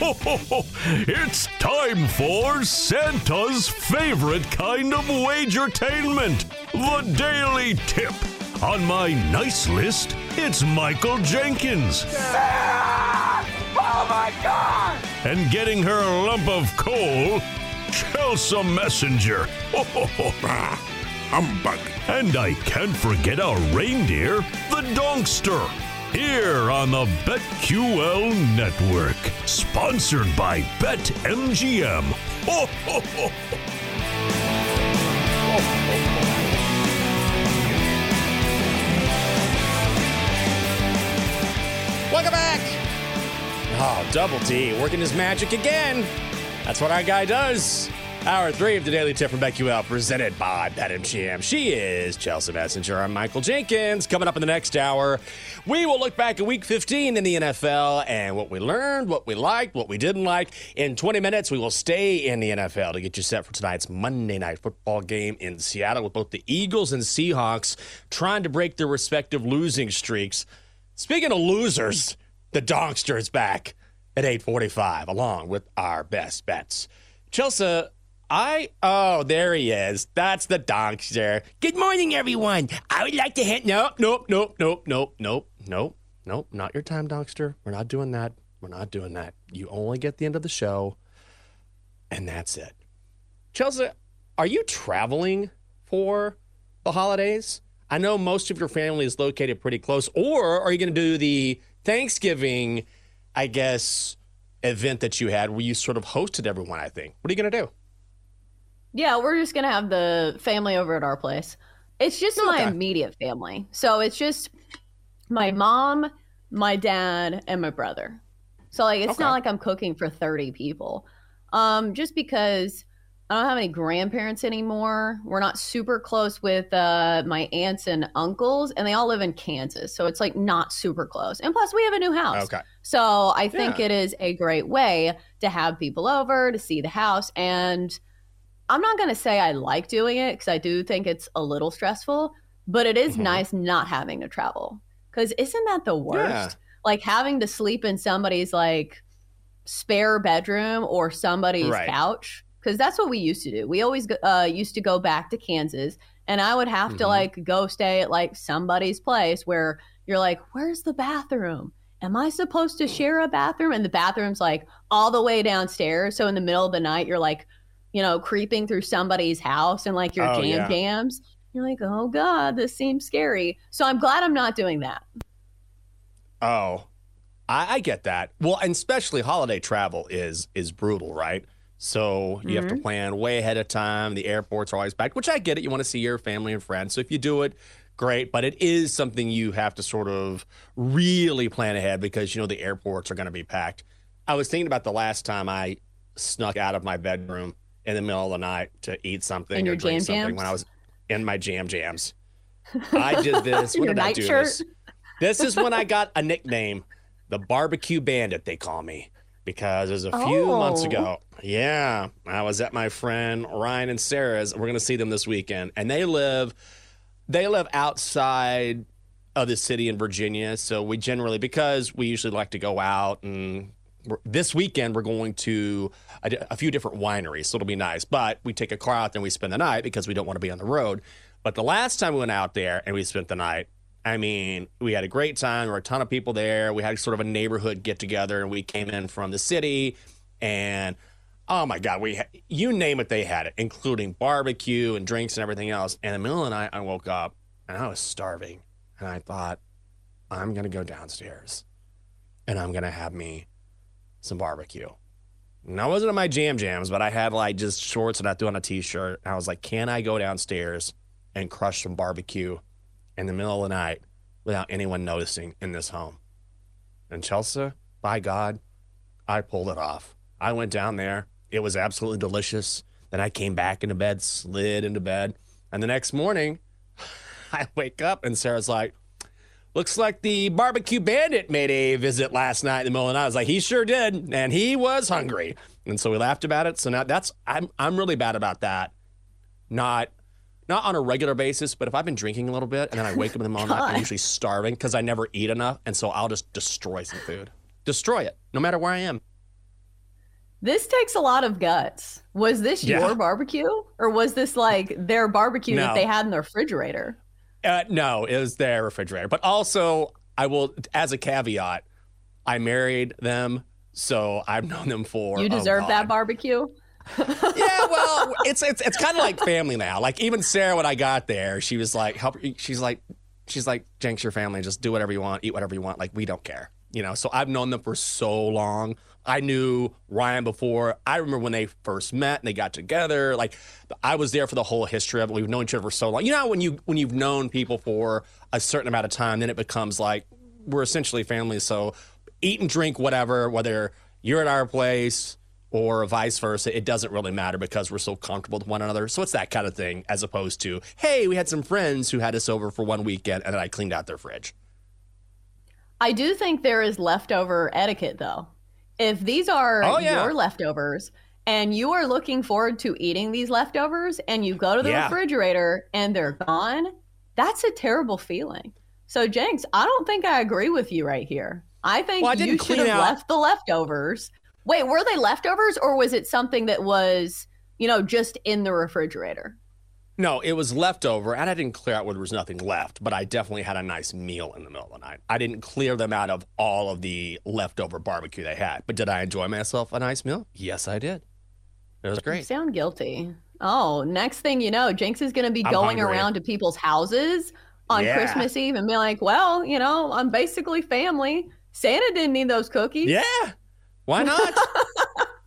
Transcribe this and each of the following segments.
it's time for Santa's favorite kind of wagertainment, the Daily Tip. On my nice list, it's Michael Jenkins. Oh my God! And getting her a lump of coal, Chelsea Messenger. Humbug. And I can't forget our reindeer, the Donkster. Here on the BetQL Network. Sponsored by BetMGM. Welcome back. Oh, Double D working his magic again. That's what our guy does. Hour three of the Daily Tip from BetQL, presented by BetMGM. She is Chelsea Messenger. I'm Michael Jenkins. Coming up in the next hour, we will look back at Week 15 in the NFL and what we learned, what we liked, what we didn't like. In 20 minutes, we will stay in the NFL to get you set for tonight's Monday Night Football game in Seattle with both the Eagles and Seahawks trying to break their respective losing streaks. Speaking of losers, the Donkster is back at 8:45, along with our best bets. Chelsea, I oh there he is. That's the Donkster. Good morning, everyone. I would like to hit. Nope, nope, nope, nope, nope, nope, nope, nope. Not your time, Donkster. We're not doing that. We're not doing that. You only get the end of the show, and that's it. Chelsea, are you traveling for the holidays? I know most of your family is located pretty close, or are you going to do the Thanksgiving, I guess, event that you had where you sort of hosted everyone? I think. What are you going to do? Yeah, we're just gonna have the family over at our place. It's just my immediate family. So it's just my mom, my dad, and my brother. So like it's Okay. not like I'm cooking for 30 people. Um, just because I don't have any grandparents anymore. We're not super close with uh, my aunts and uncles, and they all live in Kansas. So it's like not super close. And plus, we have a new house. Okay. So I think Yeah. it is a great way to have people over to see the house. And I'm not going to say I like doing it because I do think it's a little stressful, but it is Mhm. nice not having to travel. Because isn't that the worst? Yeah. Like having to sleep in somebody's like spare bedroom or somebody's Right. couch. Because that's what we used to do. We always uh, used to go back to Kansas, and I would have to Mhm. like go stay at like somebody's place where you're like, "Where's the bathroom? Am I supposed to share a bathroom?" And the bathroom's like all the way downstairs. So in the middle of the night, you're like, you know, creeping through somebody's house and like your Oh, jam yeah. jams. You're like, "Oh God, this seems scary." So I'm glad I'm not doing that. Oh, I, I get that. Well, and especially holiday travel is is brutal, right? So you have to mm-hmm. plan way ahead of time. The airports are always packed, which I get it. You want to see your family and friends. So if you do it, great. But it is something you have to sort of really plan ahead because you know the airports are going to be packed. I was thinking about the last time I snuck out of my bedroom in the middle of the night to eat something In or drink jam something jams? when I was in my jam jams. I did this. When did I do shirt? this? This is when I got a nickname, the barbecue bandit, they call me, because it was a few months Oh. ago. Yeah, I was at my friend Ryan and Sarah's. We're going to see them this weekend, and they live, they live outside of the city in Virginia. So we generally, because we usually like to go out and. This weekend, we're going to a, a few different wineries, so it'll be nice. But we take a car out there and we spend the night because we don't want to be on the road. But the last time we went out there and we spent the night, I mean, we had a great time. There were a ton of people there. We had sort of a neighborhood get together, and we came in from the city, and oh my god, we ha- you name it, they had it, including barbecue and drinks and everything else. And of the night, I woke up and I was starving, and I thought, I'm gonna go downstairs, and I'm gonna have me some barbecue. And I wasn't in my jam jams, but I had like just shorts and I threw on a t-shirt. And I was like, can I go downstairs and crush some barbecue in the middle of the night without anyone noticing in this home? And Chelsea, by God, I pulled it off. I went down there. It was absolutely delicious. Then I came back into bed, slid into bed. And the next morning, I wake up and Sarah's like, Looks like the barbecue bandit made a visit last night in the middle of the night. I was like, he sure did, and he was hungry, and so we laughed about it. So now that's I'm I'm really bad about that. Not not on a regular basis, but if I've been drinking a little bit and then I wake up in the middle of the night, I'm usually starving because I never eat enough, and so I'll just destroy some food, destroy it, no matter where I am. This takes a lot of guts. Was this Yeah. your barbecue or was this like their barbecue No. that they had in the refrigerator? Uh, no, it was their refrigerator. But also, I will, as a caveat, I married them, so I've known them for. You deserve that barbecue? yeah, well, it's it's it's kind of like family now. Like even Sarah, when I got there, she was like, "Help!" She's like, she's like, "Jenks, your family, just do whatever you want, eat whatever you want. Like we don't care." You know. So I've known them for so long. I knew Ryan before. I remember when they first met and they got together. Like I was there for the whole history of it. We've known each other for so long. You know when you when you've known people for a certain amount of time, then it becomes like we're essentially family. So eat and drink whatever, whether you're at our place or vice versa, it doesn't really matter because we're so comfortable with one another. So it's that kind of thing, as opposed to, hey, we had some friends who had us over for one weekend and I cleaned out their fridge. I do think there is leftover etiquette though. If these are Oh, yeah. your leftovers and you are looking forward to eating these leftovers and you go to the Yeah. refrigerator and they're gone, that's a terrible feeling. So Jenks, I don't think I agree with you right here. I think Well, I you should have out- left the leftovers. Wait, were they leftovers or was it something that was, you know, just in the refrigerator? No, it was leftover, and I didn't clear out where there was nothing left, but I definitely had a nice meal in the middle of the night. I didn't clear them out of all of the leftover barbecue they had. But did I enjoy myself a nice meal? Yes, I did. It was great. You sound guilty. Oh, next thing you know, Jenks is going to be I'm going hungry. around to people's houses on Yeah. Christmas Eve and be like, well, you know, I'm basically family. Santa didn't need those cookies. Yeah. Why not?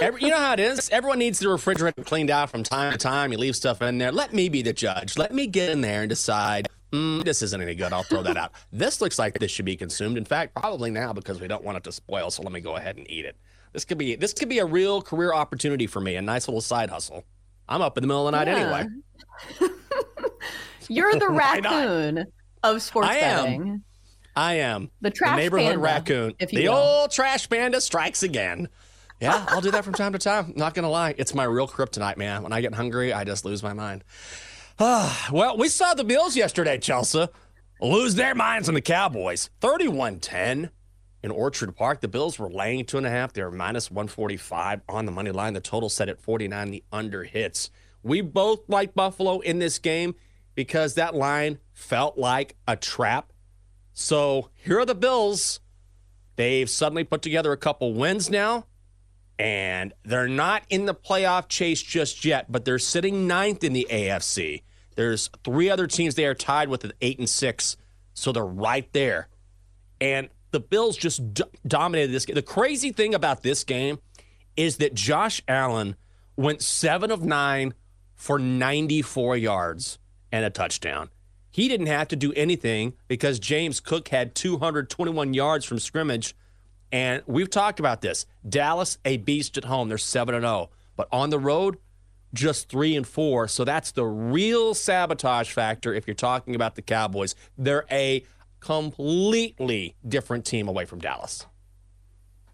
Every, you know how it is. Everyone needs the refrigerator cleaned out from time to time. You leave stuff in there. Let me be the judge. Let me get in there and decide. Mm, this isn't any good. I'll throw that out. This looks like this should be consumed. In fact, probably now because we don't want it to spoil. So let me go ahead and eat it. This could be this could be a real career opportunity for me. A nice little side hustle. I'm up in the middle of the night Yeah. anyway. You're the raccoon of sports I am. betting. I am The trash neighborhood panda, raccoon. the will. old trash panda strikes again. Yeah, I'll do that from time to time. Not gonna lie, it's my real kryptonite, man. When I get hungry, I just lose my mind. Well, we saw the Bills yesterday, Chelsea. Lose their minds on the Cowboys. 31-10 in Orchard Park. The Bills were laying two and a half. They were minus 145 on the money line. The total set at 49. The under hits. We both like Buffalo in this game because that line felt like a trap. So here are the Bills. They've suddenly put together a couple wins now, and they're not in the playoff chase just yet, but they're sitting ninth in the AFC. There's three other teams they are tied with at eight and six, so they're right there. And the Bills just do- dominated this game. The crazy thing about this game is that Josh Allen went seven of nine for 94 yards and a touchdown. He didn't have to do anything because James Cook had 221 yards from scrimmage. And we've talked about this. Dallas, a beast at home. They're 7 and 0. But on the road, just 3 and 4. So that's the real sabotage factor if you're talking about the Cowboys. They're a completely different team away from Dallas.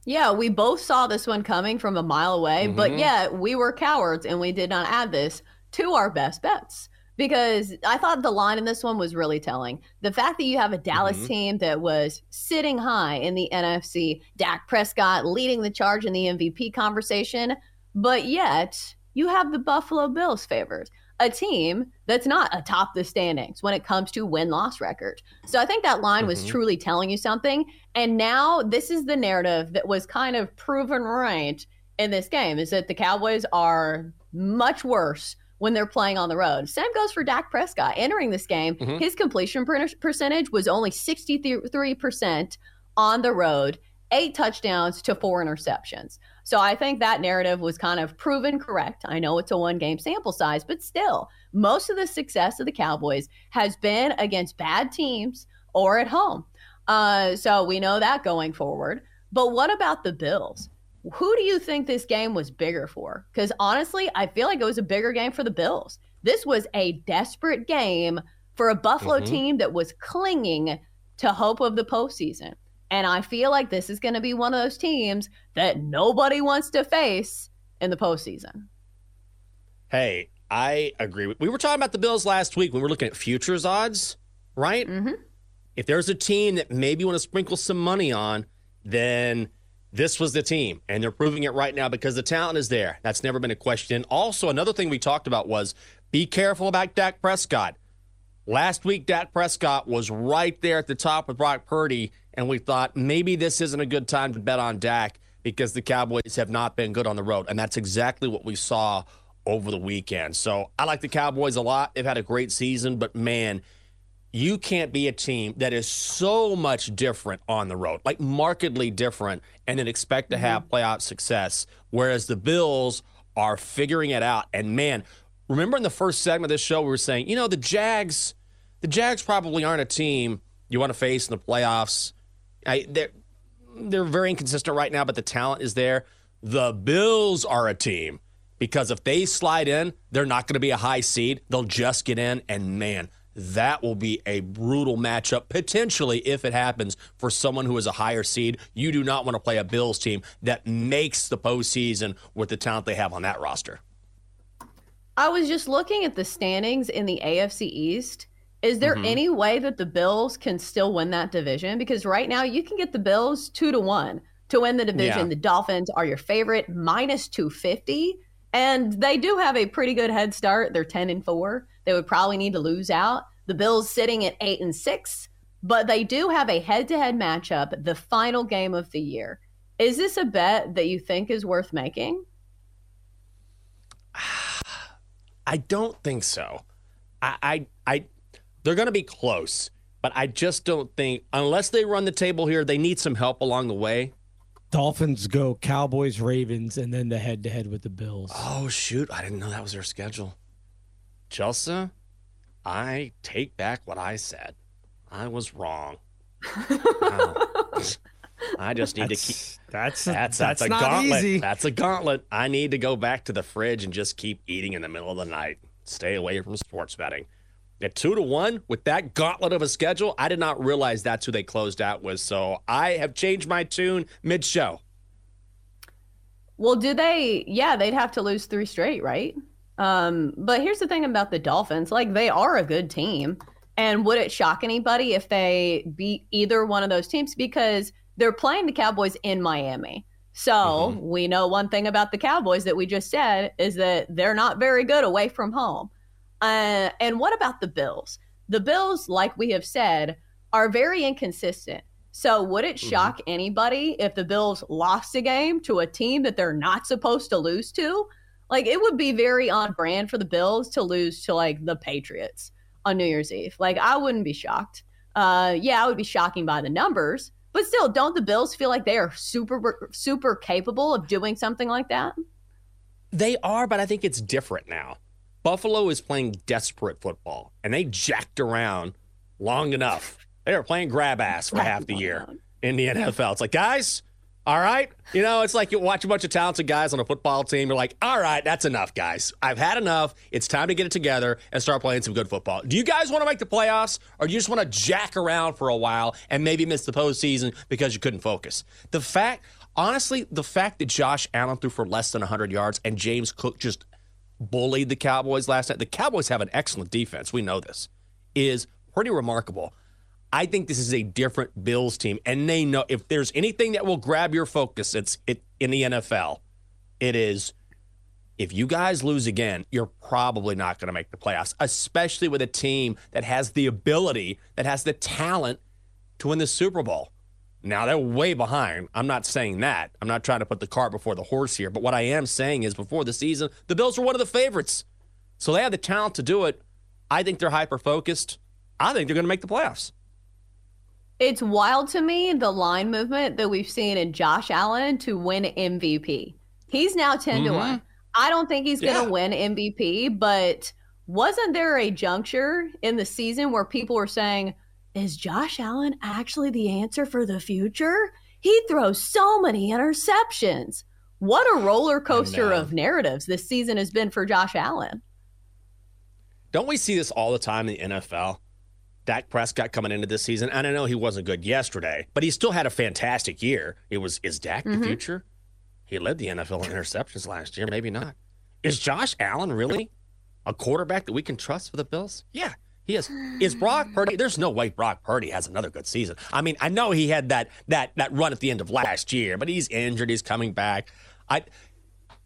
Yeah, we both saw this one coming from a mile away, Mm-hmm. but yet we were cowards and we did not add this to our best bets because I thought the line in this one was really telling. The fact that you have a Dallas Mhm. team that was sitting high in the NFC, Dak Prescott leading the charge in the MVP conversation, but yet you have the Buffalo Bills favors, a team that's not atop the standings when it comes to win loss record. So I think that line was Mhm. truly telling you something. And now this is the narrative that was kind of proven right in this game is that the Cowboys are much worse when they're playing on the road. Same goes for Dak Prescott. Entering this game, Mhm. his completion per- percentage was only 63% on the road, eight touchdowns to four interceptions. So I think that narrative was kind of proven correct. I know it's a one game sample size, but still, most of the success of the Cowboys has been against bad teams or at home. Uh, so we know that going forward. But what about the Bills? Who do you think this game was bigger for? Because honestly, I feel like it was a bigger game for the Bills. This was a desperate game for a Buffalo Mhm. team that was clinging to hope of the postseason. And I feel like this is going to be one of those teams that nobody wants to face in the postseason. Hey, I agree. We were talking about the Bills last week when we were looking at futures odds, right? hmm If there's a team that maybe you want to sprinkle some money on, then this was the team, and they're proving it right now because the talent is there. That's never been a question. Also, another thing we talked about was be careful about Dak Prescott. Last week, Dak Prescott was right there at the top with Brock Purdy, and we thought maybe this isn't a good time to bet on Dak because the Cowboys have not been good on the road. And that's exactly what we saw over the weekend. So I like the Cowboys a lot. They've had a great season, but man, you can't be a team that is so much different on the road, like markedly different, and then expect to have mm-hmm. playoff success. Whereas the Bills are figuring it out. And man, remember in the first segment of this show, we were saying, you know, the Jags, the Jags probably aren't a team you want to face in the playoffs. I, they're they're very inconsistent right now, but the talent is there. The Bills are a team because if they slide in, they're not going to be a high seed. They'll just get in, and man, that will be a brutal matchup potentially if it happens for someone who is a higher seed. You do not want to play a Bills team that makes the postseason with the talent they have on that roster. I was just looking at the standings in the AFC East. Is there mm-hmm. any way that the Bills can still win that division? Because right now you can get the Bills two to one to win the division. Yeah. The Dolphins are your favorite, minus 250. And they do have a pretty good head start. They're 10 and 4. They would probably need to lose out. The Bills sitting at 8 and 6, but they do have a head to head matchup, the final game of the year. Is this a bet that you think is worth making? I don't think so. I, I, I they're going to be close, but I just don't think unless they run the table here, they need some help along the way. Dolphins go Cowboys, Ravens, and then the head to head with the Bills. Oh shoot! I didn't know that was their schedule. Chelsea, I take back what I said. I was wrong. I just need that's, to keep. That's a, that's, that's, that's a not gauntlet. easy. That's a gauntlet. I need to go back to the fridge and just keep eating in the middle of the night. Stay away from sports betting. At two to one with that gauntlet of a schedule, I did not realize that's who they closed out with. So I have changed my tune mid show. Well, do they? Yeah, they'd have to lose three straight, right? Um, but here's the thing about the Dolphins: like they are a good team, and would it shock anybody if they beat either one of those teams because they're playing the Cowboys in Miami? So mm-hmm. we know one thing about the Cowboys that we just said is that they're not very good away from home. Uh, and what about the Bills? The Bills, like we have said, are very inconsistent. So would it mm-hmm. shock mm-hmm. anybody if the Bills lost a game to a team that they're not supposed to lose to? Like it would be very on brand for the Bills to lose to like the Patriots on New Year's Eve. Like I wouldn't be shocked. Uh, yeah, I would be shocking by the numbers, but still, don't the Bills feel like they are super super capable of doing something like that? They are, but I think it's different now. Buffalo is playing desperate football, and they jacked around long enough. They were playing grab ass for half the year in the NFL. It's like, guys, all right. You know, it's like you watch a bunch of talented guys on a football team. You're like, all right, that's enough, guys. I've had enough. It's time to get it together and start playing some good football. Do you guys want to make the playoffs or do you just want to jack around for a while and maybe miss the postseason because you couldn't focus? The fact, honestly, the fact that Josh Allen threw for less than 100 yards and James Cook just bullied the Cowboys last night. The Cowboys have an excellent defense. We know this. Is pretty remarkable. I think this is a different Bills team, and they know if there's anything that will grab your focus, it's it in the NFL. It is if you guys lose again, you're probably not going to make the playoffs, especially with a team that has the ability, that has the talent to win the Super Bowl. Now they're way behind. I'm not saying that. I'm not trying to put the cart before the horse here. But what I am saying is before the season, the Bills were one of the favorites. So they have the talent to do it. I think they're hyper focused. I think they're going to make the playoffs. It's wild to me the line movement that we've seen in Josh Allen to win MVP. He's now 10 mm-hmm. to 1. I don't think he's going to win MVP, but wasn't there a juncture in the season where people were saying, is Josh Allen actually the answer for the future? He throws so many interceptions. What a roller coaster of narratives this season has been for Josh Allen. Don't we see this all the time in the NFL? Dak Prescott coming into this season, and I know he wasn't good yesterday, but he still had a fantastic year. It was is Dak mm-hmm. the future? He led the NFL in interceptions last year, maybe not. Is Josh Allen really a quarterback that we can trust for the Bills? Yeah, He is is Brock Purdy. There's no way Brock Purdy has another good season. I mean, I know he had that that that run at the end of last year, but he's injured. He's coming back. I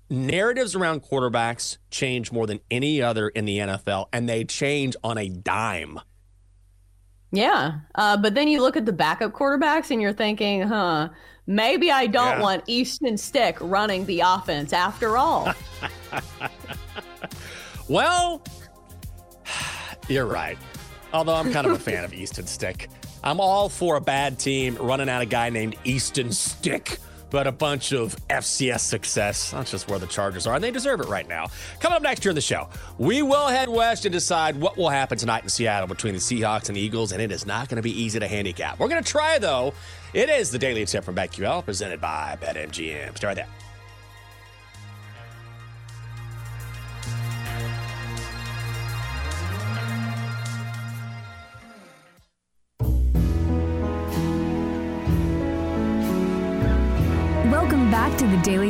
narratives around quarterbacks change more than any other in the NFL, and they change on a dime. Yeah. Uh, but then you look at the backup quarterbacks and you're thinking, huh, maybe I don't Yeah. want Easton Stick running the offense after all. Well, you're right. Although I'm kind of a fan of Easton Stick. I'm all for a bad team running out a guy named Easton Stick, but a bunch of FCS success. That's just where the Chargers are, and they deserve it right now. Coming up next year in the show, we will head west and decide what will happen tonight in Seattle between the Seahawks and Eagles, and it is not going to be easy to handicap. We're going to try, though. It is the Daily Tip from BetQL, presented by BetMGM. Stay right there.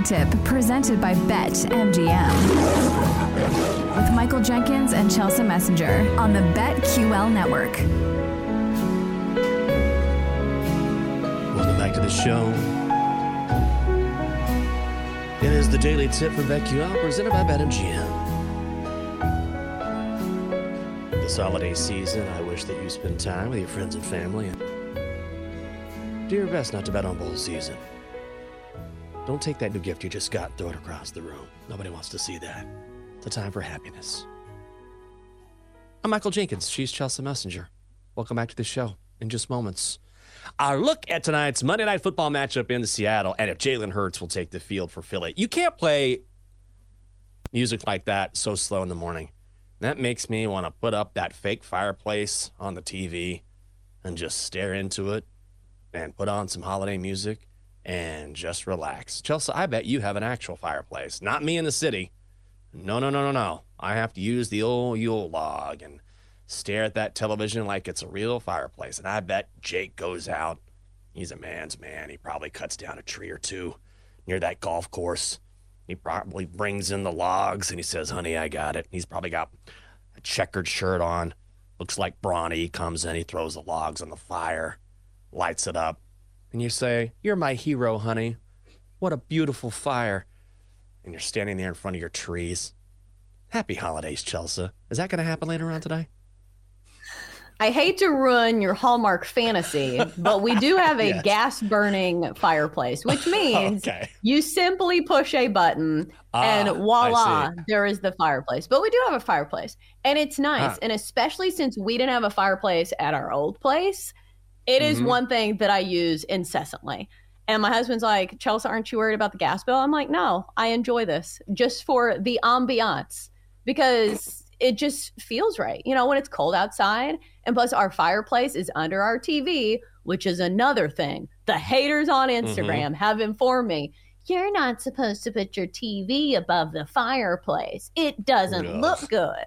Tip, presented by Bet MGM. With Michael Jenkins and Chelsea Messenger on the BetQL network. Welcome back to the show. It is the daily tip from BetQL presented by BetMGM. This holiday season, I wish that you spend time with your friends and family and do your best not to bet on bowl season. Don't take that new gift you just got and throw it across the room. Nobody wants to see that. It's a time for happiness. I'm Michael Jenkins. She's Chelsea Messenger. Welcome back to the show in just moments. Our look at tonight's Monday Night Football matchup in Seattle, and if Jalen Hurts will take the field for Philly. You can't play music like that so slow in the morning. That makes me want to put up that fake fireplace on the TV and just stare into it and put on some holiday music and just relax. Chelsea, I bet you have an actual fireplace, not me in the city. No, no, no, no, no. I have to use the old Yule log and stare at that television like it's a real fireplace. And I bet Jake goes out. He's a man's man. He probably cuts down a tree or two near that golf course. He probably brings in the logs and he says, Honey, I got it. He's probably got a checkered shirt on. Looks like Brawny. Comes in, he throws the logs on the fire, lights it up. And you say, You're my hero, honey. What a beautiful fire. And you're standing there in front of your trees. Happy holidays, Chelsea. Is that going to happen later on today? I hate to ruin your Hallmark fantasy, but we do have a Yes. gas burning fireplace, which means Okay. you simply push a button and Ah, I voila, there is the fireplace. But we do have a fireplace and it's nice. Ah. And especially since we didn't have a fireplace at our old place, it is Mhm. one thing that I use incessantly. And my husband's like, Chelsea, aren't you worried about the gas bill? I'm like, no, I enjoy this just for the ambiance because it just feels right. You know, when it's cold outside, and plus our fireplace is under our TV, which is another thing. The haters on Instagram have informed me you're not supposed to put your TV above the fireplace. It doesn't look good.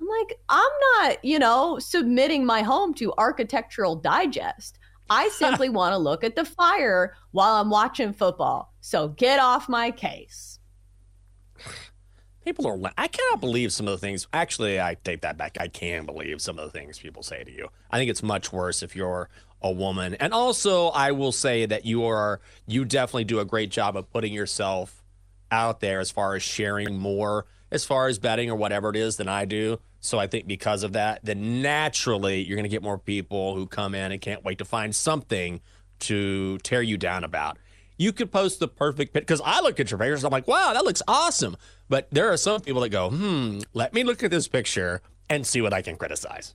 I'm like, I'm not, you know, submitting my home to Architectural Digest. I simply want to look at the fire while I'm watching football. So get off my case. People are. la- I cannot believe some of the things. Actually, I take that back. I can believe some of the things people say to you. I think it's much worse if you're a woman. And also, I will say that you are. You definitely do a great job of putting yourself out there as far as sharing more, as far as betting or whatever it is, than I do. So I think because of that, then naturally you're going to get more people who come in and can't wait to find something to tear you down about. You could post the perfect picture because I look at your pictures. And I'm like, wow, that looks awesome. But there are some people that go, hmm, let me look at this picture and see what I can criticize.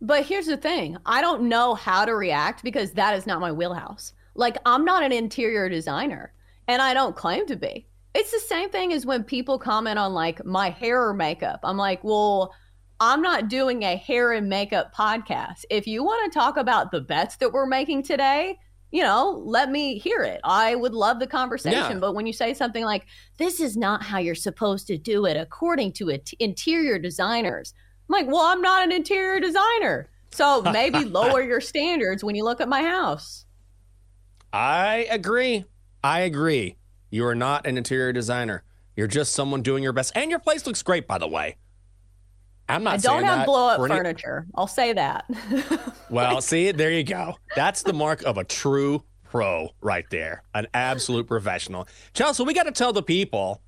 But here's the thing I don't know how to react because that is not my wheelhouse. Like, I'm not an interior designer and I don't claim to be. It's the same thing as when people comment on like my hair or makeup. I'm like, well, I'm not doing a hair and makeup podcast. If you want to talk about the bets that we're making today, you know, let me hear it. I would love the conversation. Yeah. But when you say something like, this is not how you're supposed to do it according to it- interior designers, I'm like, well, I'm not an interior designer. So maybe lower your standards when you look at my house. I agree. I agree. You are not an interior designer. You're just someone doing your best. And your place looks great, by the way. I'm not I don't have blow up any- furniture. I'll say that. Well, see, there you go. That's the mark of a true pro right there. An absolute professional. Chelsea, we got to tell the people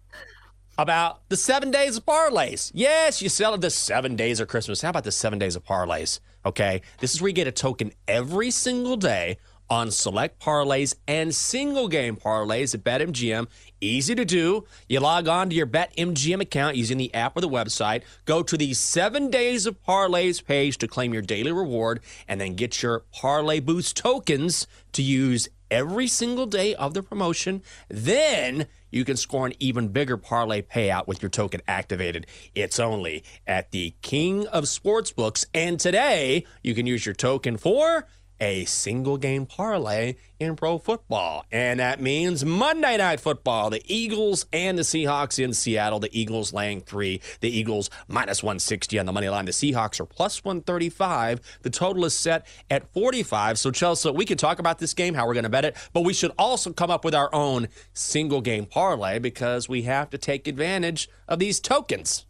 about the seven days of parlays. Yes, you sell it the seven days of Christmas. How about the seven days of parlays? Okay. This is where you get a token every single day on select parlays and single game parlays at BetMGM. Easy to do. You log on to your BetMGM account using the app or the website. Go to the seven days of parlays page to claim your daily reward and then get your parlay boost tokens to use every single day of the promotion. Then you can score an even bigger parlay payout with your token activated. It's only at the King of Sportsbooks. And today you can use your token for a single game parlay in pro football. And that means Monday Night Football, the Eagles and the Seahawks in Seattle. The Eagles laying three, the Eagles minus 160 on the money line. The Seahawks are plus 135. The total is set at 45. So, Chelsea, we can talk about this game, how we're going to bet it, but we should also come up with our own single game parlay because we have to take advantage of these tokens.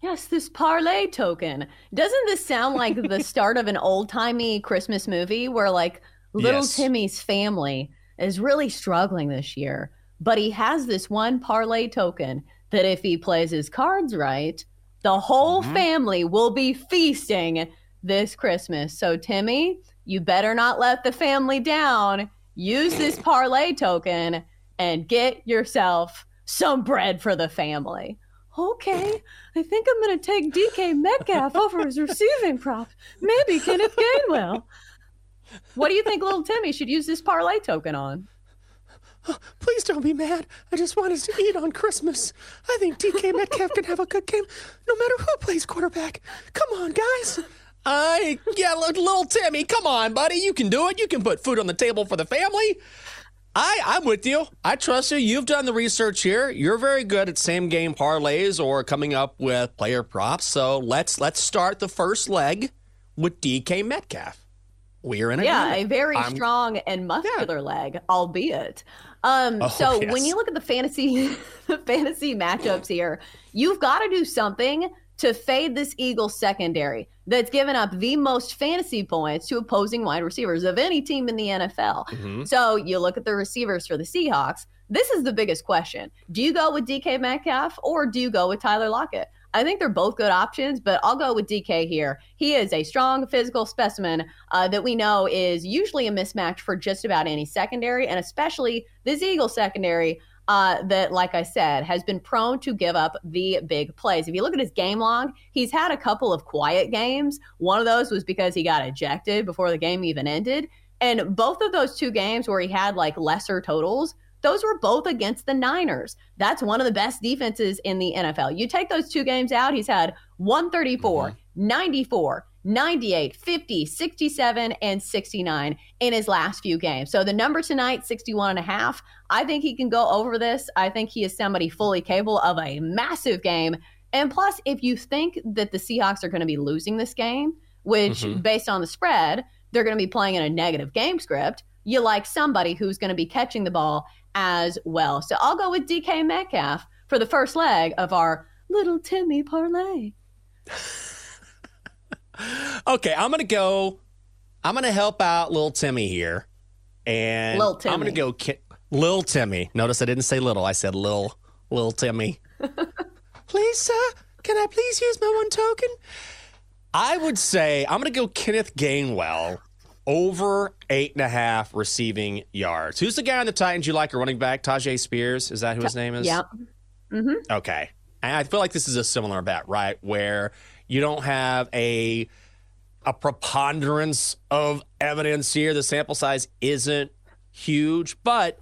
Yes, this parlay token. Doesn't this sound like the start of an old timey Christmas movie where, like, little Yes. Timmy's family is really struggling this year, but he has this one parlay token that if he plays his cards right, the whole mm-hmm. family will be feasting this Christmas. So, Timmy, you better not let the family down. Use this parlay token and get yourself some bread for the family. Okay, I think I'm going to take DK Metcalf over his receiving prop. Maybe Kenneth Gainwell. What do you think little Timmy should use this parlay token on? Please don't be mad. I just want us to eat on Christmas. I think DK Metcalf can have a good game no matter who plays quarterback. Come on, guys. I yeah, li- little Timmy, come on, buddy. You can do it. You can put food on the table for the family. I, I'm with you. I trust you. You've done the research here. You're very good at same game parlays or coming up with player props. So let's let's start the first leg with DK Metcalf. We're in a Yeah, a very I'm- strong and muscular leg, albeit. Um, Oh, so yes. when you look at the fantasy the fantasy matchups here, you've got to do something to fade this Eagles secondary that's given up the most fantasy points to opposing wide receivers of any team in the NFL. Mhm. So you look at the receivers for the Seahawks. This is the biggest question. Do you go with DK Metcalf or do you go with Tyler Lockett? I think they're both good options, but I'll go with DK here. He is a strong physical specimen uh, that we know is usually a mismatch for just about any secondary, and especially this Eagle secondary uh, that, like I said, has been prone to give up the big plays. If you look at his game log, he's had a couple of quiet games. One of those was because he got ejected before the game even ended. And both of those two games where he had like lesser totals, those were both against the Niners. That's one of the best defenses in the NFL. You take those two games out, he's had 134, 94, 98, 50, 67, and 69 in his last few games. So the number tonight, 61 and a half. I think he can go over this. I think he is somebody fully capable of a massive game. And plus, if you think that the Seahawks are going to be losing this game, which Mhm. based on the spread, they're going to be playing in a negative game script, you like somebody who's going to be catching the ball as well. So I'll go with DK Metcalf for the first leg of our little Timmy parlay. Okay, I'm gonna go. I'm gonna help out little Timmy here, and Lil I'm gonna go ki- little Timmy. Notice I didn't say little. I said little little Timmy. please, sir, can I please use my one token? I would say I'm gonna go Kenneth Gainwell over eight and a half receiving yards. Who's the guy on the Titans you like? A running back, Tyjae Spears. Is that who his name is? Yeah. hmm Okay. And I feel like this is a similar bet, right? Where you don't have a a preponderance of evidence here. The sample size isn't huge, but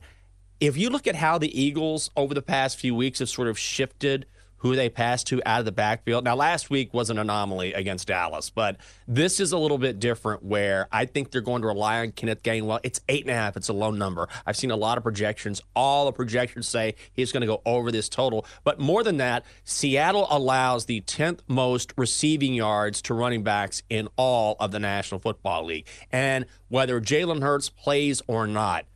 if you look at how the Eagles over the past few weeks have sort of shifted who they pass to out of the backfield. Now, last week was an anomaly against Dallas, but this is a little bit different where I think they're going to rely on Kenneth Gainwell. It's eight and a half, it's a low number. I've seen a lot of projections. All the projections say he's going to go over this total. But more than that, Seattle allows the 10th most receiving yards to running backs in all of the National Football League. And whether Jalen Hurts plays or not,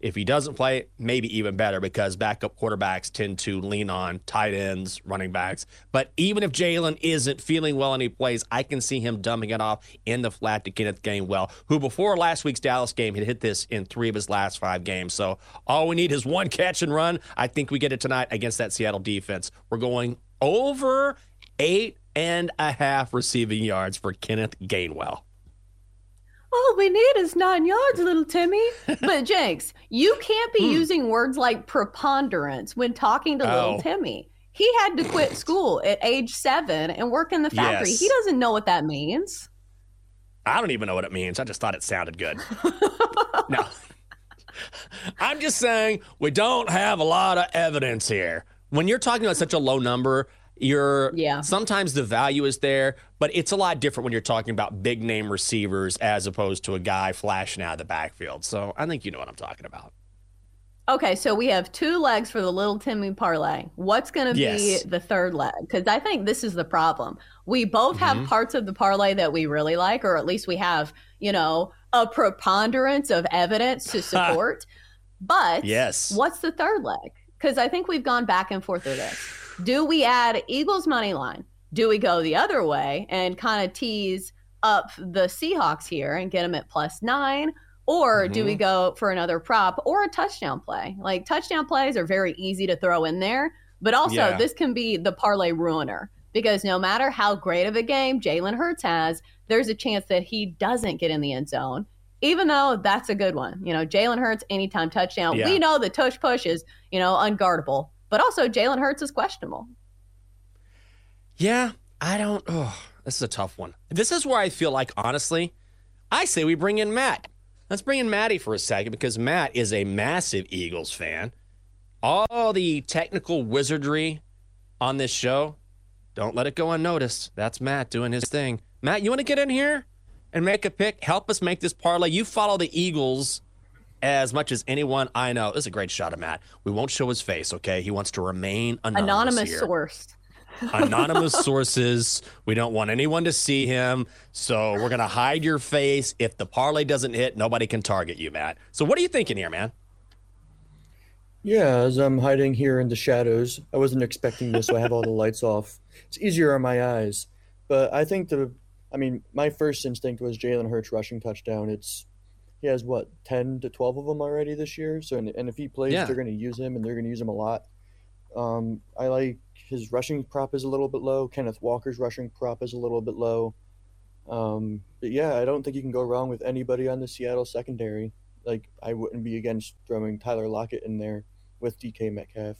If he doesn't play, maybe even better because backup quarterbacks tend to lean on tight ends, running backs. But even if Jalen isn't feeling well and he plays, I can see him dumping it off in the flat to Kenneth Gainwell, who before last week's Dallas game had hit this in three of his last five games. So all we need is one catch and run. I think we get it tonight against that Seattle defense. We're going over eight and a half receiving yards for Kenneth Gainwell. All we need is nine yards, little Timmy. But Jenks, you can't be hmm. using words like preponderance when talking to little Oh. Timmy. He had to quit school at age seven and work in the factory. Yes. He doesn't know what that means. I don't even know what it means. I just thought it sounded good. no. I'm just saying we don't have a lot of evidence here. When you're talking about such a low number, you're Yeah. sometimes the value is there, but it's a lot different when you're talking about big name receivers as opposed to a guy flashing out of the backfield. So I think you know what I'm talking about. Okay, so we have two legs for the little Timmy parlay. What's going to Yes. be the third leg? Because I think this is the problem. We both have Mm-hmm. parts of the parlay that we really like, or at least we have, you know, a preponderance of evidence to support. but Yes. what's the third leg? Because I think we've gone back and forth with this. Do we add Eagles money line? Do we go the other way and kind of tease up the Seahawks here and get them at plus nine? Or do we Mm-hmm. go for another prop or a touchdown play? Like touchdown plays are very easy to throw in there, but also Yeah. this can be the parlay ruiner because no matter how great of a game Jalen Hurts has, there's a chance that he doesn't get in the end zone, even though that's a good one. You know, Jalen Hurts anytime touchdown. Yeah. We know the tush push is, you know, unguardable, but also Jalen Hurts is questionable. Yeah, I don't. Oh, this is a tough one. This is where I feel like, honestly, I say we bring in Matt. Let's bring in Matty for a second because Matt is a massive Eagles fan. All the technical wizardry on this show, don't let it go unnoticed. That's Matt doing his thing. Matt, you want to get in here and make a pick? Help us make this parlay. You follow the Eagles as much as anyone I know. This is a great shot of Matt. We won't show his face, okay? He wants to remain anonymous. Anonymous here source. anonymous sources. We don't want anyone to see him. So we're going to hide your face. If the parlay doesn't hit, nobody can target you, Matt. So what are you thinking here, man? Yeah, as I'm hiding here in the shadows, I wasn't expecting this, so I have all the lights off. It's easier on my eyes. But I think the, I mean, my first instinct was Jalen Hurts rushing touchdown. It's, he has what, 10 to 12 of them already this year. So, and, and if he plays, Yeah. they're going to use him and they're going to use him a lot. Um, I like his rushing prop is a little bit low. Kenneth Walker's rushing prop is a little bit low. Um, but yeah, I don't think you can go wrong with anybody on the Seattle secondary. Like I wouldn't be against throwing Tyler Lockett in there with DK Metcalf.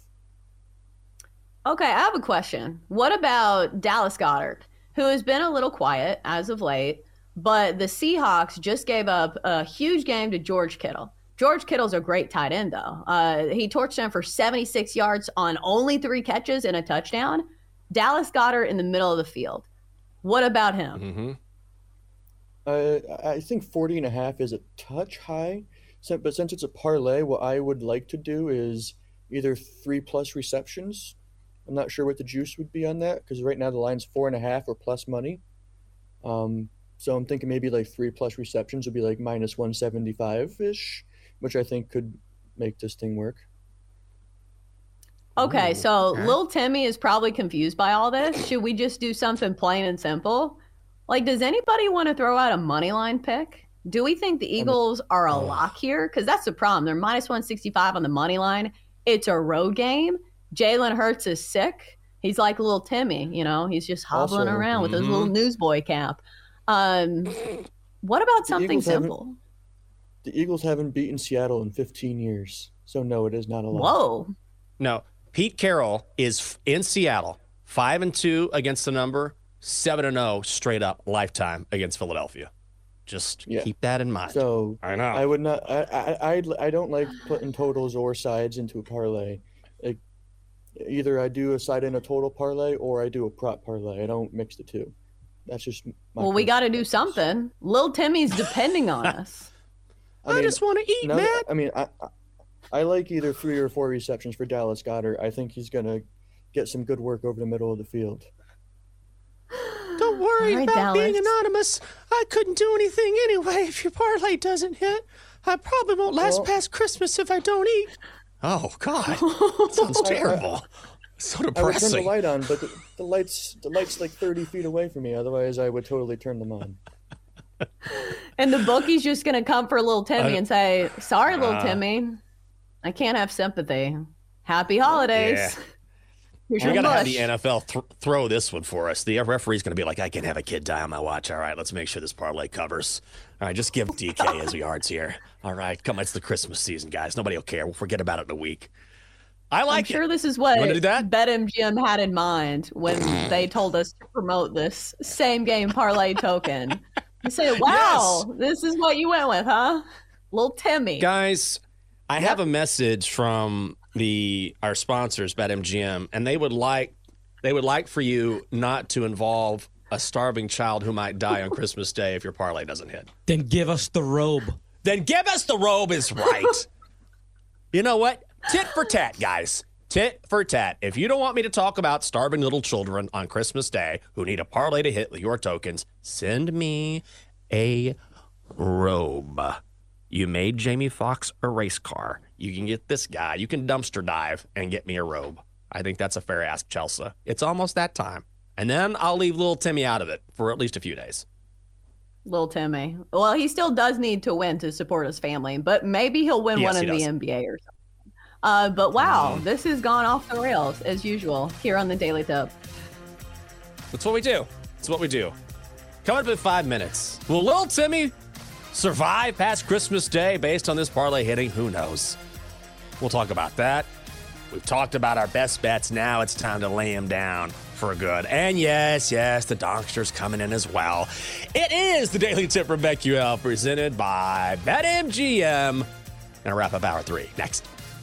Okay, I have a question. What about Dallas Goedert, who has been a little quiet as of late, but the Seahawks just gave up a huge game to George Kittle. George Kittle's a great tight end, though. Uh, he torched him for 76 yards on only three catches and a touchdown. Dallas Goedert in the middle of the field. What about him? Mm-hmm. Uh, I think 40 and a half is a touch high, but since it's a parlay, what I would like to do is either three plus receptions. I'm not sure what the juice would be on that because right now the line's four and a half or plus money. Um, so I'm thinking maybe like three plus receptions would be like minus 175 ish, which I think could make this thing work. Okay, Ooh, so okay. Lil Timmy is probably confused by all this. Should we just do something plain and simple? Like, does anybody want to throw out a money line pick? Do we think the um, Eagles are a lock here? Because that's the problem. They're minus 165 on the money line. It's a road game. Jalen Hurts is sick. He's like little Timmy, you know, he's just hobbling Also- around with his mm-hmm. little newsboy cap. Um, what about something Eagles simple? The Eagles haven't beaten Seattle in 15 years, so no, it is not a lot. Whoa. No, Pete Carroll is in Seattle, five and two against the number, seven and zero straight up lifetime against Philadelphia. Just Yeah. keep that in mind. So I know. I would not. I, I I I don't like putting totals or sides into a parlay. Like, either I do a side in a total parlay or I do a prop parlay. I don't mix the two. That's just. My Well, we got to do something. Lil Timmy's depending on us. I, mean, just want to eat, no, man. I mean, I, I I like either three or four receptions for Dallas Goedert. I think he's gonna get some good work over the middle of the field. Don't worry All right, about being anonymous. I couldn't do anything anyway if your parlay doesn't hit. I probably won't last Well- past Christmas if I don't eat. Oh God, sounds terrible. So depressing. I would turn the light on, but the, the lights the light's like 30 feet away from me. Otherwise, I would totally turn them on. And the bookie's just gonna come for little Timmy and say, "Sorry, little Uh. Timmy, I can't have sympathy. Happy holidays." Yeah. Here's We your got to have the NFL th- throw this one for us. The referee's going to be like, I can have a kid die on my watch. All right, let's make sure this parlay covers. All right, just give DK his yards here. All right, come on, it's the Christmas season, guys. Nobody will care. We'll forget about it in a week. I I'm like sure it. this is what wanna do that? BetMGM had in mind when they told us to promote this same game parlay token. You say, "Wow, this is what you went with, huh?" Little Timmy. Guys, I have a message from the our sponsors, BetMGM, and they would like they would like for you not to involve a starving child who might die on Christmas Day if your parlay doesn't hit. Then give us the robe. then give us the robe is right. you know what? Tit for tat, guys. Tit for tat. If you don't want me to talk about starving little children on Christmas Day who need a parlay to hit with your tokens, send me a robe. You made Jamie Foxx a race car. You can get this guy. You can dumpster dive and get me a robe. I think that's a fair ask, Chelsea. It's almost that time. And then I'll leave little Timmy out of it for at least a few days. Little Timmy. Well, he still does need to win to support his family, but maybe he'll win Yes, one he in the does. NBA or something. Uh, but wow, Mm-hmm. this has gone off the rails as usual here on the Daily Tip. That's what we do. That's what we do. Coming up in five minutes. Will little Timmy survive past Christmas Day based on this parlay hitting? Who knows? We'll talk about that. We've talked about our best bets. Now it's time to lay them down for good. And yes, yes, the Donkster's coming in as well. It is the Daily Tip from BetQL presented by BetMGM. Gonna wrap up hour three next.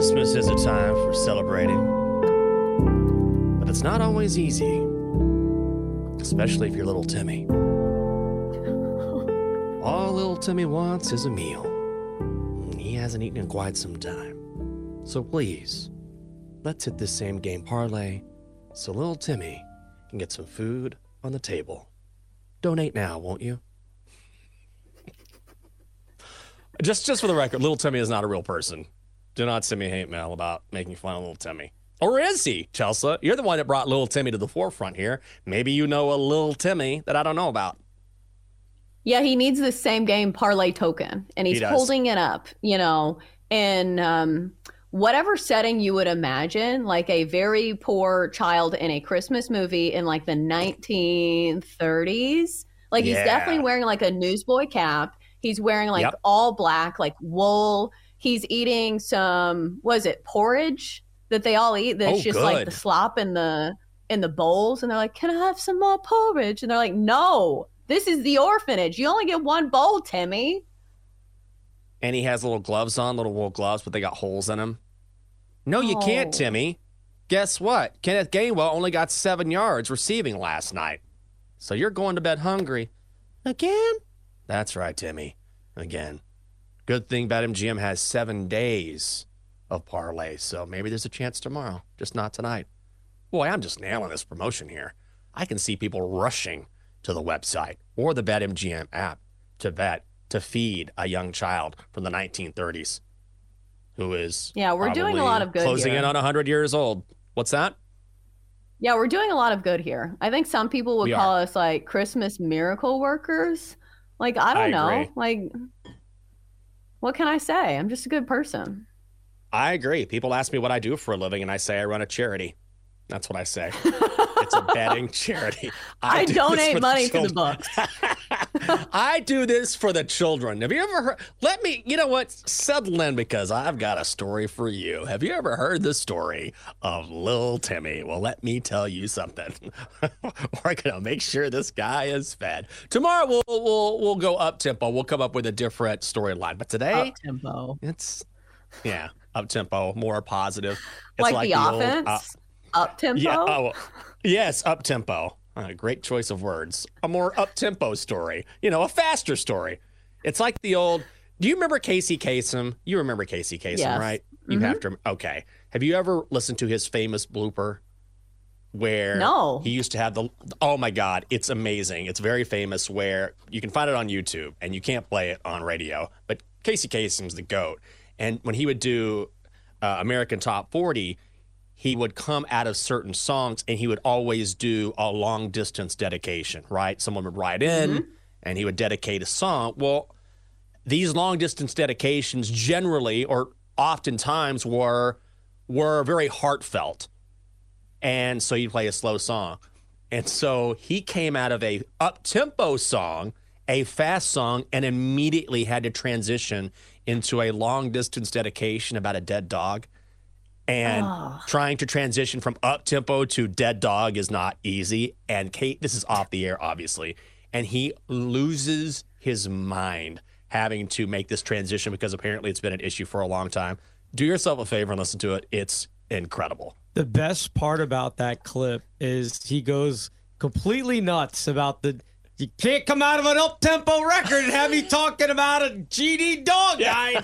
Christmas is a time for celebrating, but it's not always easy, especially if you're little Timmy. All little Timmy wants is a meal. He hasn't eaten in quite some time. So please, let's hit this same game parlay so little Timmy can get some food on the table. Donate now, won't you? Just just for the record, little Timmy is not a real person. Do not send me hate mail about making fun of little Timmy. Or is he, Chelsea? You're the one that brought little Timmy to the forefront here. Maybe you know a little Timmy that I don't know about. Yeah, he needs the same game parlay token, and he's does. holding it up, you know, in um, whatever setting you would imagine, like a very poor child in a Christmas movie in like the 1930s. Like he's definitely wearing like a newsboy cap. He's wearing like Yep. all black, like wool. He's eating some, was it porridge that they all eat? That's Oh, just like the slop in the in the bowls, and they're like, "Can I have some more porridge?" And they're like, "No, this is the orphanage. You only get one bowl, Timmy." And he has little gloves on, little wool gloves, but they got holes in them. No, you can't, Oh. Timmy. Guess what? Kenneth Gainwell only got seven yards receiving last night. So you're going to bed hungry. Again? That's right, Timmy. Again. Good thing BetMGM has seven days of parlay, so maybe there's a chance tomorrow, just not tonight. Boy, I'm just nailing this promotion here. I can see people rushing to the website or the BetMGM app to bet to feed a young child from the 1930s who is Yeah, we're doing a lot of good closing here. in on 100 years old. What's that? Yeah, we're doing a lot of good here. I think some people would We call are. us like Christmas miracle workers. Like, I don't I know. agree. Like, what can I say? I'm just a good person. I agree. People ask me what I do for a living, and I say I run a charity. That's what I say. it's a betting charity. I do donate money to the books. I do this for the children. Have you ever heard? Let me, you know what? Settle in because I've got a story for you. Have you ever heard the story of Lil Timmy? Well, let me tell you something. We're gonna make sure this guy is fed. Tomorrow we'll we'll we'll go up tempo. We'll come up with a different storyline. But today, Up tempo. it's yeah, up tempo, more positive. It's Like, the, old, offense. uh, up tempo. yeah. Oh, yes, up tempo. Uh, great choice of words. A more up tempo story. You know, a faster story. It's like the old. Do you remember Casey Kasem? You remember Casey Kasem, Yes. right? You have to. Okay. Have you ever listened to his famous blooper? Where No. he used to have the oh my god it's amazing it's very famous where you can find it on YouTube and you can't play it on radio but Casey Kasem's the goat and when he would do uh, American Top 40 he would come out of certain songs and he would always do a long distance dedication, right? Someone would write in mm-hmm. and he would dedicate a song. Well, these long distance dedications generally or oftentimes were were very heartfelt. And so you'd play a slow song. And so he came out of a up tempo song, a fast song, and immediately had to transition into a long distance dedication about a dead dog and trying to transition from up tempo to dead dog is not easy. And Kate, this is off the air, obviously, and he loses his mind having to make this transition because apparently it's been an issue for a long time. Do yourself a favor and listen to it. It's incredible. The best part about that clip is he goes completely nuts about the. You can't come out of an up tempo record and have me talking about a GD dog guy.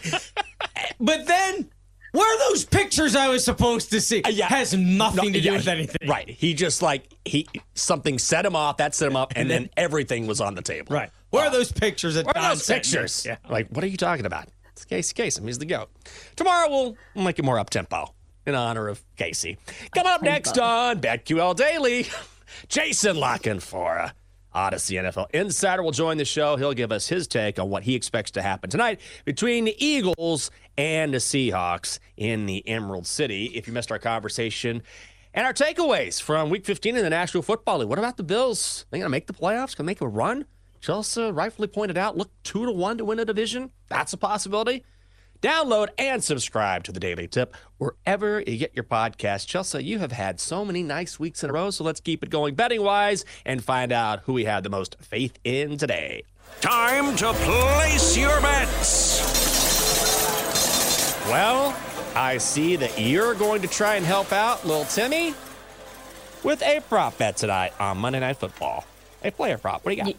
but then, where are those pictures I was supposed to see? Uh, yeah. Has nothing to do Yeah, with he- anything. Right. He just like he something set him off, that set him up, and, then, everything was on the table. Right. Where are those pictures? That Where are Don those pictures? Yeah. Like, what are you talking about? It's Casey Kasem. He's the goat. Tomorrow we'll make it more up tempo in honor of Casey. Coming up next on BetQL Daily, Jason La Canfora uh, Audacy NFL Insider will join the show. He'll give us his take on what he expects to happen tonight between the Eagles and the Seahawks in the Emerald City. If you missed our conversation, and our takeaways from Week 15 in the National Football League. What about the Bills? They going to make the playoffs? Can they make a run? Chelsea rightfully pointed out, look two to one to win a division. That's a possibility. Download and subscribe to the Daily Tip wherever you get your podcast. Chelsea, you have had so many nice weeks in a row, so let's keep it going betting wise and find out who we had the most faith in today. Time to place your bets. Well, I see that you're going to try and help out little Timmy with a prop bet tonight on Monday Night Football. A player prop. What do you got?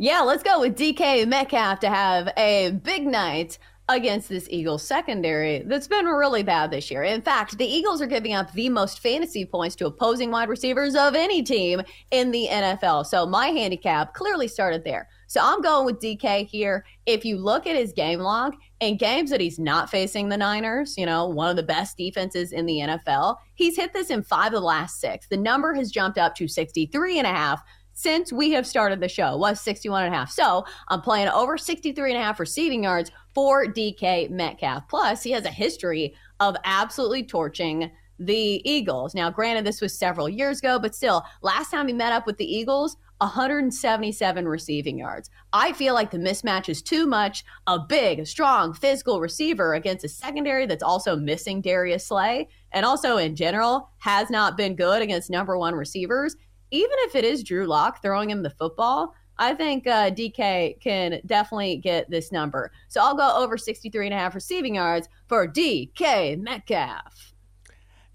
Yeah, let's go with DK Metcalf to have a big night against this Eagles secondary that's been really bad this year. In fact, the Eagles are giving up the most fantasy points to opposing wide receivers of any team in the NFL. So my handicap clearly started there. So I'm going with DK here. If you look at his game log in games that he's not facing the Niners, you know, one of the best defenses in the NFL, he's hit this in five of the last six. The number has jumped up to 63 and a half since we have started the show was 61 and a half. So I'm playing over 63 and a half receiving yards for DK Metcalf. Plus, he has a history of absolutely torching the Eagles. Now, granted, this was several years ago, but still, last time he met up with the Eagles, 177 receiving yards. I feel like the mismatch is too much. A big, strong, physical receiver against a secondary that's also missing Darius Slay, and also in general has not been good against number one receivers even if it is Drew Lock throwing him the football, I think uh, DK can definitely get this number. So I'll go over 63 and a half receiving yards for DK Metcalf.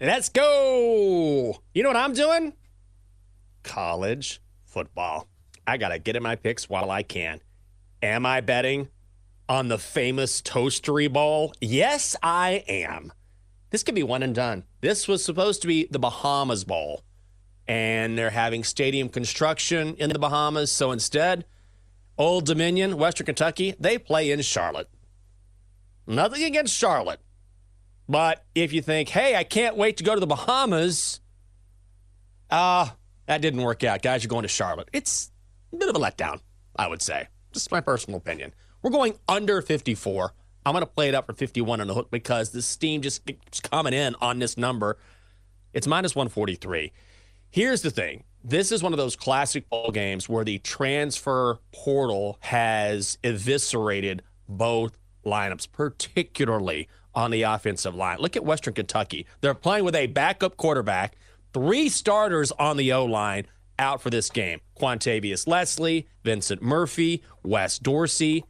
Let's go. You know what I'm doing? College football. I got to get in my picks while I can. Am I betting on the famous Toastery Bowl? Yes, I am. This could be one and done. This was supposed to be the Bahamas Bowl, and they're having stadium construction in the Bahamas. So instead, Old Dominion, Western Kentucky, they play in Charlotte. Nothing against Charlotte. But if you think, hey, I can't wait to go to the Bahamas, uh, that didn't work out. Guys, you're going to Charlotte. It's a bit of a letdown, I would say. Just my personal opinion. We're going under 54. I'm going to play it up for 51 on the hook because the steam just keeps coming in on this number. It's minus 143. Here's the thing this is one of those classic bowl games where the transfer portal has eviscerated both lineups, particularly on the offensive line. Look at Western Kentucky. They're playing with a backup quarterback, three starters on the O line out for this game Quantavius Leslie, Vincent Murphy, Wes Dorsey.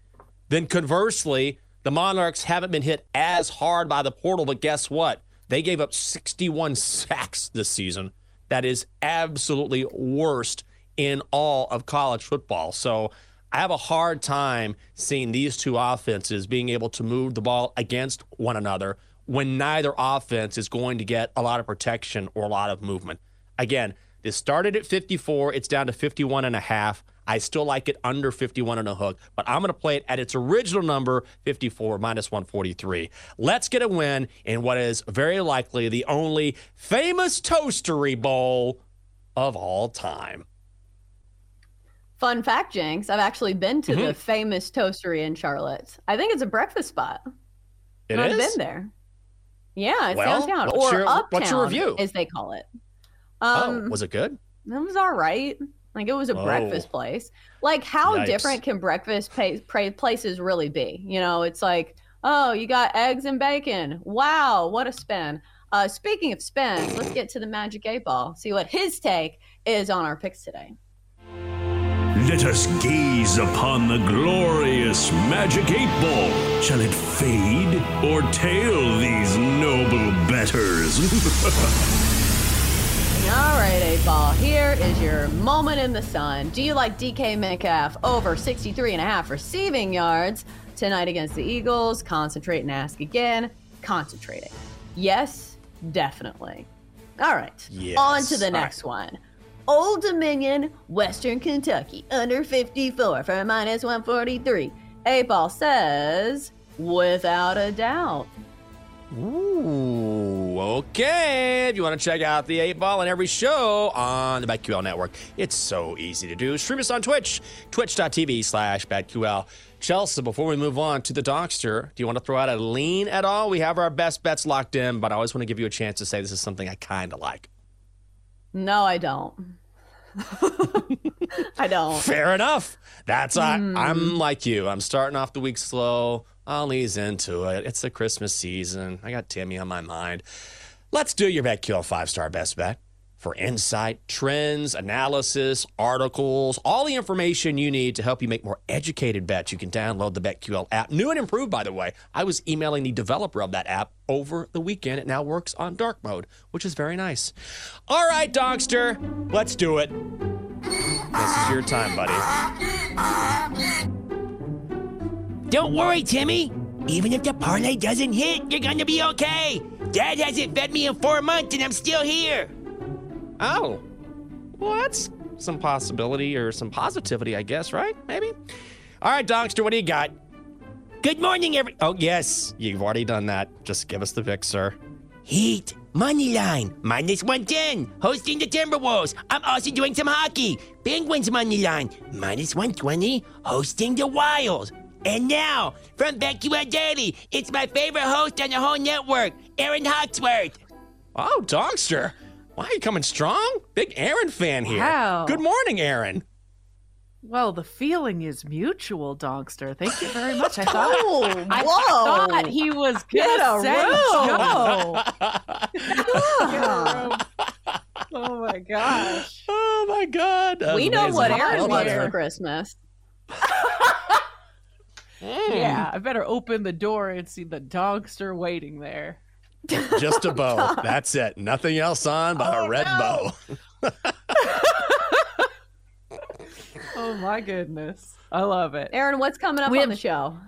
Then conversely, the Monarchs haven't been hit as hard by the portal, but guess what? They gave up 61 sacks this season. That is absolutely worst in all of college football. So I have a hard time seeing these two offenses being able to move the ball against one another when neither offense is going to get a lot of protection or a lot of movement. Again, this started at 54, it's down to 51 and a half. I still like it under 51 and a hook, but I'm going to play it at its original number, 54 minus 143. Let's get a win in what is very likely the only famous toastery bowl of all time. Fun fact, Jenks, I've actually been to Mm-hmm. the famous toastery in Charlotte. I think it's a breakfast spot. It I've is? been there. Yeah, it's Well, downtown what's or your- uptown, what's your review? as they call it. Oh, Um, was it good? it was all right. Like it was a Oh. breakfast place. Like how Yikes. different can breakfast pa- pra- places really be? You know, it's like, oh, you got eggs and bacon. Wow, what a spin. Uh, speaking of spins, let's get to the Magic Eight Ball. See what his take is on our picks today. Let us gaze upon the glorious magic eight ball. Shall it fade or tail these noble betters? All right, eight ball. Here is your moment in the sun. Do you like DK Metcalf over 63 and a half receiving yards tonight against the Eagles? Concentrate and ask again. Concentrating. Yes, definitely. All right. Yes. On to the next one. Old Dominion, Western Kentucky, under 54 for a minus 143. Eight ball says, without a doubt. Ooh, okay. If you want to check out the eight ball and every show on the BetQL network, it's so easy to do. Stream us on Twitch, twitch.tv slash BetQL. Chelsea, before we move on to the Dockster, do you want to throw out a lean at all? We have our best bets locked in, but I always want to give you a chance to say this is something I kind of like. No, I don't. I don't. Fair enough. That's I, Hmm. I'm like you. I'm starting off the week slow. Ease into it. It's the Christmas season. I got Timmy on my mind. Let's do your BetQL five star best bet for insight, trends, analysis, articles, all the information you need to help you make more educated bets. You can download the BetQL app. New and improved, by the way. I was emailing the developer of that app over the weekend. It now works on dark mode, which is very nice. All right, Dogster, let's do it. This is your time, buddy. Don't worry, Timmy. Even if the parlay doesn't hit, you're gonna be okay. Dad hasn't fed me in four months and I'm still here. Oh, well, that's some possibility or some positivity, I guess, right? Maybe. All right, Dogster, what do you got? Good morning, every. Oh, yes, you've already done that. Just give us the Vic, sir. Heat, money line, minus 110, hosting the Timberwolves. I'm also doing some hockey. Penguins money line, minus 120, hosting the Wild. And now, from BetQL Daily, it's my favorite host on the whole network, Aaron Hawksworth. Oh, Dogster, why are you coming strong? Big Aaron fan here. Wow. Good morning, Aaron. Well, the feeling is mutual, Dogster. Thank you very much. I thought Oh, I whoa. thought he was Get gonna a say room. Joe. oh my gosh. Oh my God. That we know what How Aaron about wants for Christmas. Yeah, I better open the door and see the Dogster waiting there. Just a bow. That's it. Nothing else on but Oh, a red bow. Oh my goodness. I love it. Aaron, what's coming up We on have- the show?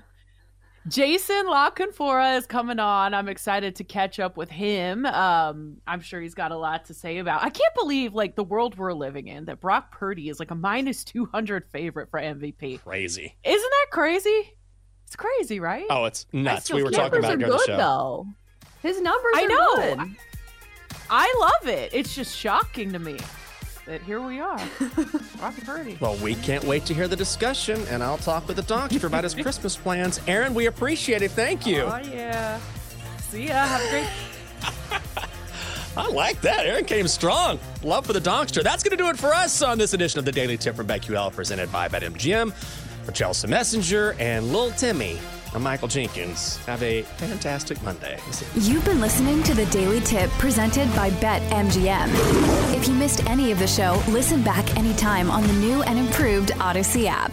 Jason La Canfora is coming on. I'm excited to catch up with him. Um, I'm sure he's got a lot to say about. I can't believe like the world we're living in that Brock Purdy is like a minus 200 favorite for MVP. Crazy. Isn't that crazy? It's crazy, right? Oh, it's nuts. We were talking about are it during the good show. though. His numbers I are know. good. I love it. It's just shocking to me that here we are. Brock Purdy. Well, we can't wait to hear the discussion, and I'll talk with the doctor about his Christmas plans. Aaron, we appreciate it. Thank you. Oh yeah. See ya. Have a great I like that. Aaron came strong. Love for the Donkster. That's going to do it for us on this edition of the Daily Tip from BetQL presented by BetMGM. For Chelsea Messenger and Lil Timmy, I'm Michael Jenkins. Have a fantastic Monday. You've been listening to the Daily Tip presented by BetMGM. If you missed any of the show, listen back anytime on the new and improved Audacy app.